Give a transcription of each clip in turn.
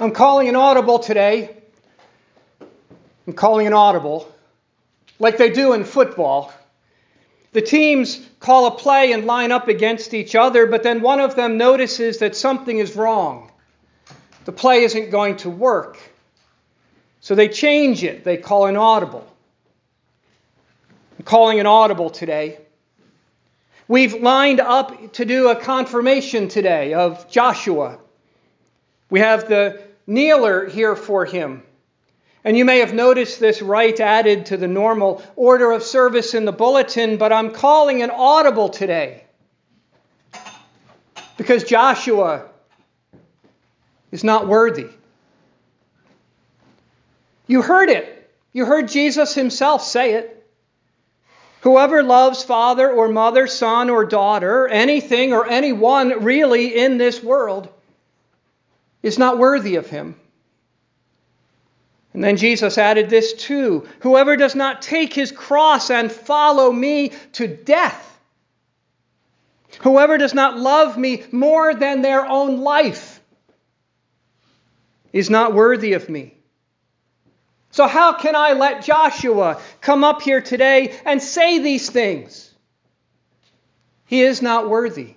I'm calling an audible today. I'm calling an audible like they do in football. The teams call a play and line up against each other, but then one of them notices that something is wrong. The play isn't going to work. So they change it. They call an audible. I'm calling an audible today. We've lined up to do a confirmation today of Joshua. We have the kneeler here for him. And you may have noticed this rite added to the normal order of service in the bulletin, but I'm calling an audible today. Because Joshua is not worthy. You heard it. You heard Jesus himself say it. Whoever loves father or mother, son or daughter, anything or anyone really in this world, is not worthy of him. And then Jesus added this too Whoever does not take his cross and follow me to death, whoever does not love me more than their own life, is not worthy of me. So, how can I let Joshua come up here today and say these things? He is not worthy.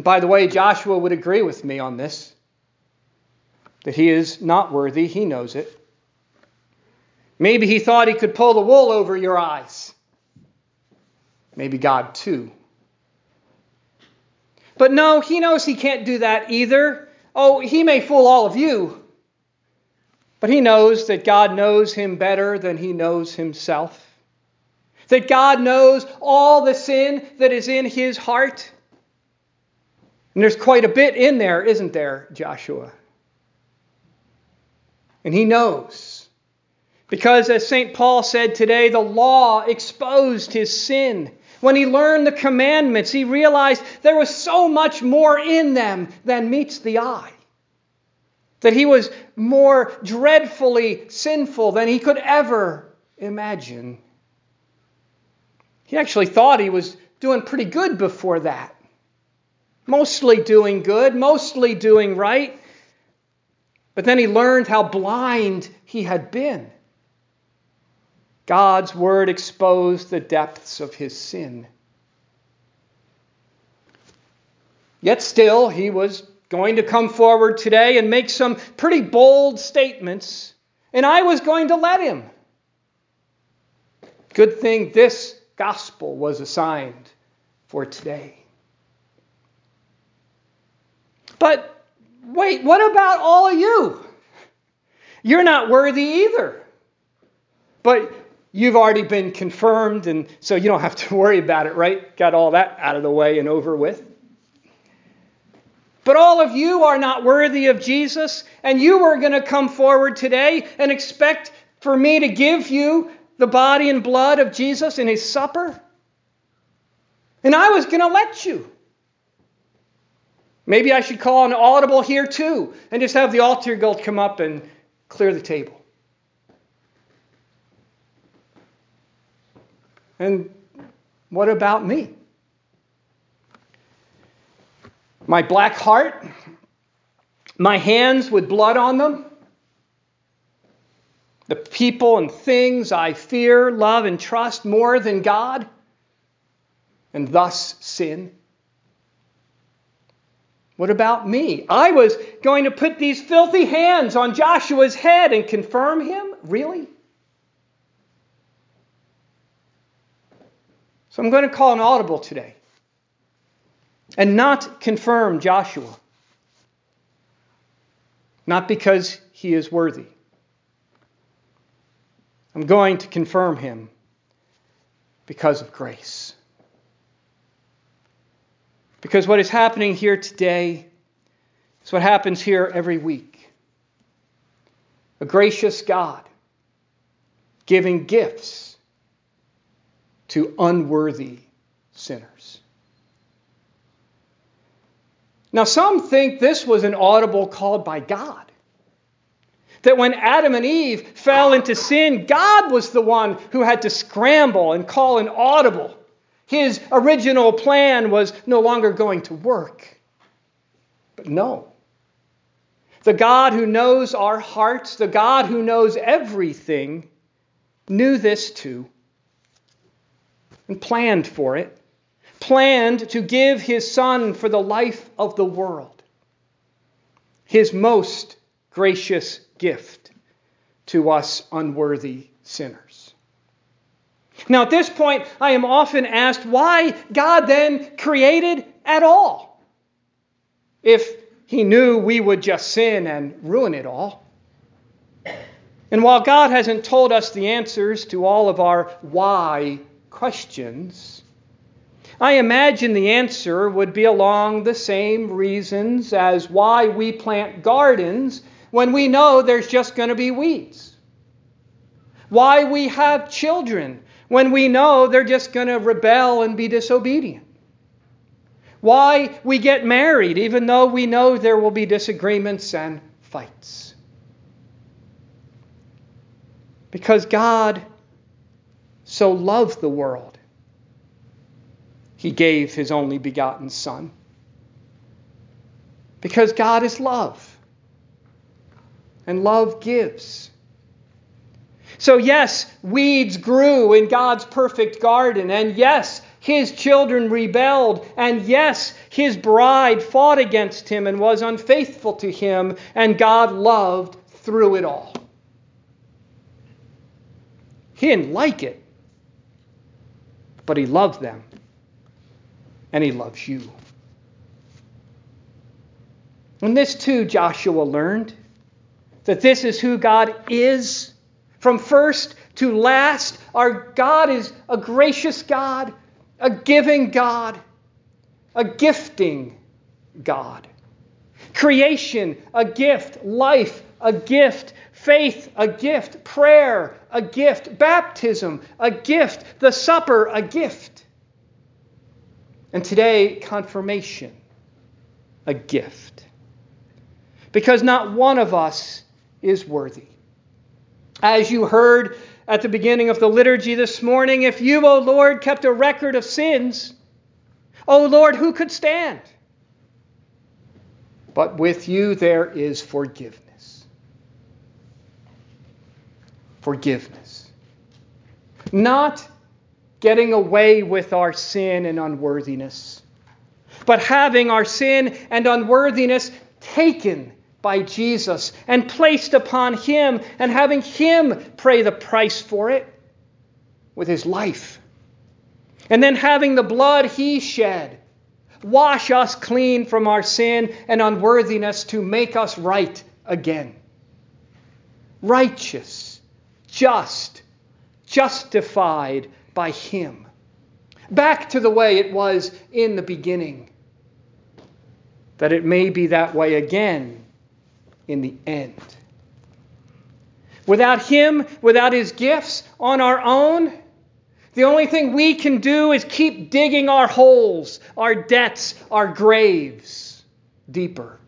And by the way, Joshua would agree with me on this that he is not worthy. He knows it. Maybe he thought he could pull the wool over your eyes. Maybe God too. But no, he knows he can't do that either. Oh, he may fool all of you, but he knows that God knows him better than he knows himself. That God knows all the sin that is in his heart. And there's quite a bit in there, isn't there, Joshua? And he knows. Because, as St. Paul said today, the law exposed his sin. When he learned the commandments, he realized there was so much more in them than meets the eye. That he was more dreadfully sinful than he could ever imagine. He actually thought he was doing pretty good before that. Mostly doing good, mostly doing right. But then he learned how blind he had been. God's word exposed the depths of his sin. Yet still, he was going to come forward today and make some pretty bold statements, and I was going to let him. Good thing this gospel was assigned for today. But wait, what about all of you? You're not worthy either. But you've already been confirmed, and so you don't have to worry about it, right? Got all that out of the way and over with. But all of you are not worthy of Jesus, and you are going to come forward today and expect for me to give you the body and blood of Jesus in his supper? And I was going to let you. Maybe I should call an audible here too and just have the altar guild come up and clear the table. And what about me? My black heart, my hands with blood on them, the people and things I fear, love, and trust more than God, and thus sin. What about me? I was going to put these filthy hands on Joshua's head and confirm him? Really? So I'm going to call an audible today and not confirm Joshua. Not because he is worthy. I'm going to confirm him because of grace. Because what is happening here today is what happens here every week. A gracious God giving gifts to unworthy sinners. Now, some think this was an audible called by God. That when Adam and Eve fell into sin, God was the one who had to scramble and call an audible his original plan was no longer going to work. But no. the God who knows our hearts, the God who knows everything, knew this too and planned for it, planned to give his Son for the life of the world, his most gracious gift to us unworthy sinners. Now, at this point, I am often asked why God then created at all. If he knew we would just sin and ruin it all. And while God hasn't told us the answers to all of our why questions, I imagine the answer would be along the same reasons as why we plant gardens when we know there's just going to be weeds. Why we have children when we know they're just going to rebel and be disobedient. Why we get married, even though we know there will be disagreements and fights. Because God so loved the world, He gave His only begotten Son. Because God is love, and love gives. So, yes, weeds grew in God's perfect garden, and yes, his children rebelled, and yes, his bride fought against him and was unfaithful to him, and God loved through it all. He didn't like it, but he loved them, and he loves you. And this too, Joshua learned that this is who God is. From first to last, our God is a gracious God a giving God, a gifting God. Creation, a gift. Life, a gift. Faith, a gift. Prayer, a gift. Baptism, a gift. The supper, a gift. And today, confirmation, a gift. Because not one of us is worthy. As you heard at the beginning of the liturgy this morning, if you, O Lord, kept a record of sins, O Lord, who could stand? But with you there is forgiveness. Forgiveness. Not getting away with our sin and unworthiness, but having our sin and unworthiness taken by Jesus and placed upon him and having him pay the price for it with his life. And then having the blood he shed wash us clean from our sin and unworthiness to make us right again. Righteous, just, justified by him. Back to the way it was in the beginning. That it may be that way again in the end. Without Him, without His gifts on our own, the only thing we can do is keep digging our holes, our debts, our graves deeper.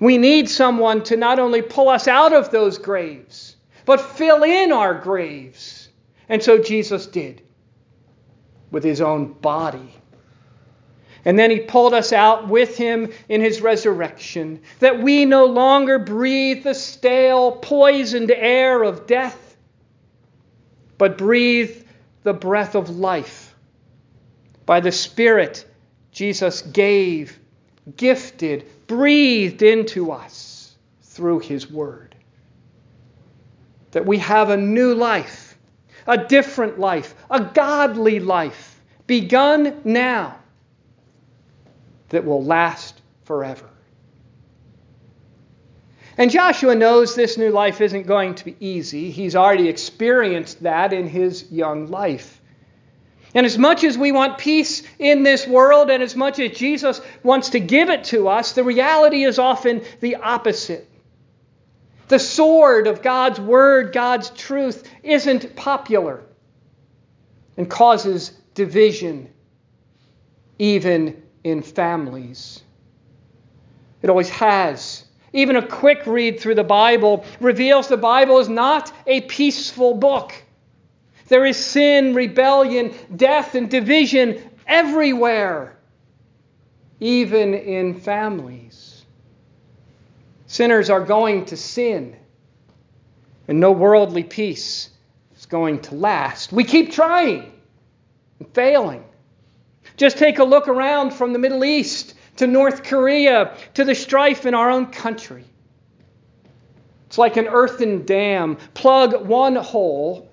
We need someone to not only pull us out of those graves, but fill in our graves. And so Jesus did with his own body and then he pulled us out with him in his resurrection, that we no longer breathe the stale, poisoned air of death, but breathe the breath of life. By the Spirit, Jesus gave, gifted, breathed into us through his word. That we have a new life, a different life, a godly life, begun now that will last forever. And Joshua knows this new life isn't going to be easy. He's already experienced that in his young life. And as much as we want peace in this world, and as much as Jesus wants to give it to us, the reality is often the opposite. The sword of God's word, God's truth, isn't popular and causes division, even in families. It always has. Even a quick read through the Bible reveals the Bible is not a peaceful book. There is sin, rebellion, death, and division everywhere, even in families. Sinners are going to sin, and no worldly peace is going to last. We keep trying and failing. Just take a look around from the Middle East to North Korea to the strife in our own country. It's like an earthen dam. Plug one hole,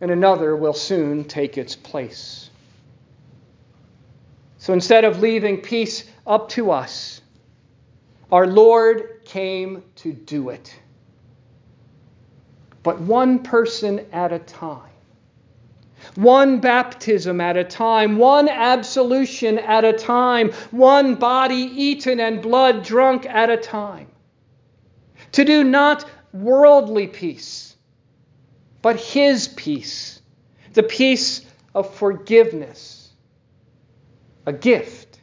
and another will soon take its place. So instead of leaving peace up to us, our Lord came to do it. But one person at a time. One baptism at a time, one absolution at a time, one body eaten and blood drunk at a time. To do not worldly peace, but His peace, the peace of forgiveness a gift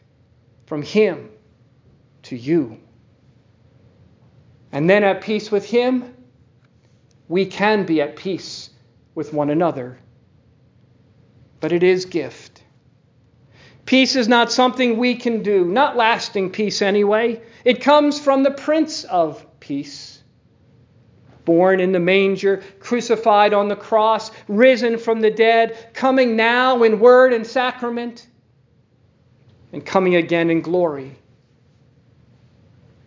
from Him to you. And then at peace with Him, we can be at peace with one another. But it is gift. Peace is not something we can do, not lasting peace anyway. It comes from the Prince of Peace. Born in the manger, crucified on the cross, risen from the dead, coming now in word and sacrament and coming again in glory.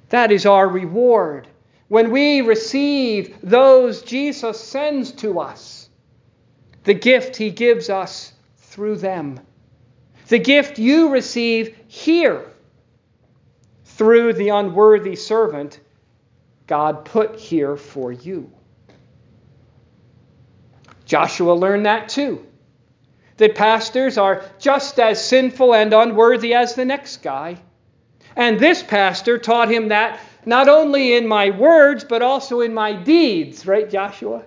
That is our reward when we receive those Jesus sends to us, the gift he gives us through them, the gift you receive here through the unworthy servant God put here for you. Joshua learned that too that pastors are just as sinful and unworthy as the next guy. And this pastor taught him that not only in my words, but also in my deeds, right, Joshua?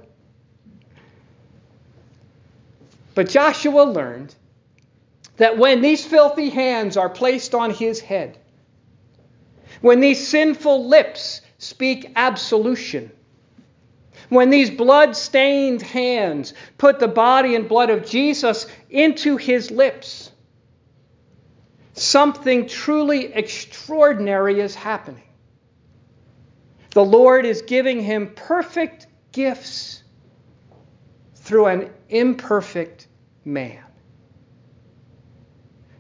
But Joshua learned that when these filthy hands are placed on his head, when these sinful lips speak absolution, when these blood stained hands put the body and blood of Jesus into his lips, something truly extraordinary is happening. The Lord is giving him perfect gifts through an imperfect man.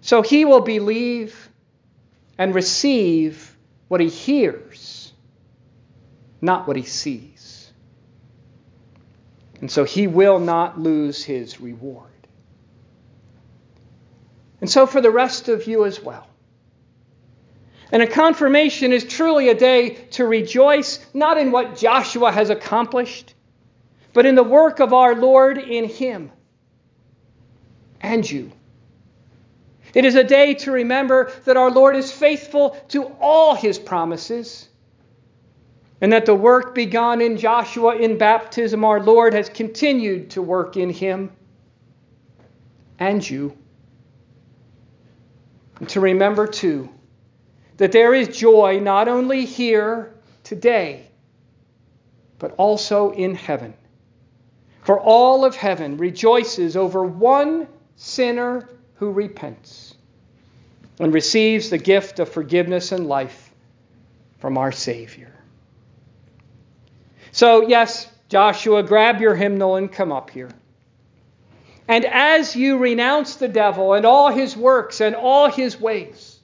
So he will believe and receive what he hears, not what he sees. And so he will not lose his reward. And so for the rest of you as well. And a confirmation is truly a day to rejoice not in what Joshua has accomplished, but in the work of our Lord in him and you. It is a day to remember that our Lord is faithful to all his promises and that the work begun in Joshua in baptism, our Lord has continued to work in him and you. And to remember, too, that there is joy not only here today, but also in heaven. For all of heaven rejoices over one sinner who repents and receives the gift of forgiveness and life from our Savior. So, yes, Joshua, grab your hymnal and come up here. And as you renounce the devil and all his works and all his ways,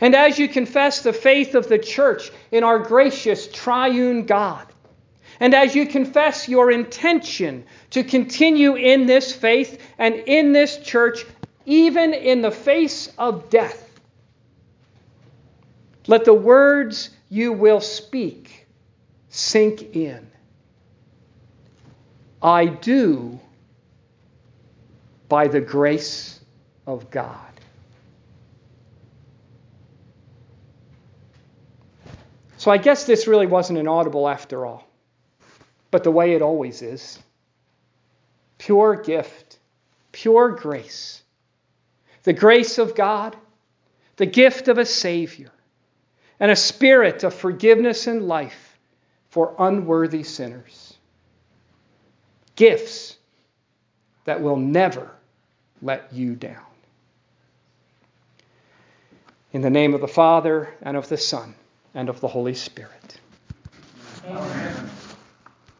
and as you confess the faith of the church in our gracious triune God, and as you confess your intention to continue in this faith and in this church, even in the face of death, let the words you will speak sink in. I do by the grace of God. So I guess this really wasn't an audible after all, but the way it always is pure gift, pure grace. The grace of God, the gift of a Savior, and a spirit of forgiveness and life for unworthy sinners. Gifts that will never let you down. In the name of the Father, and of the Son, and of the Holy Spirit.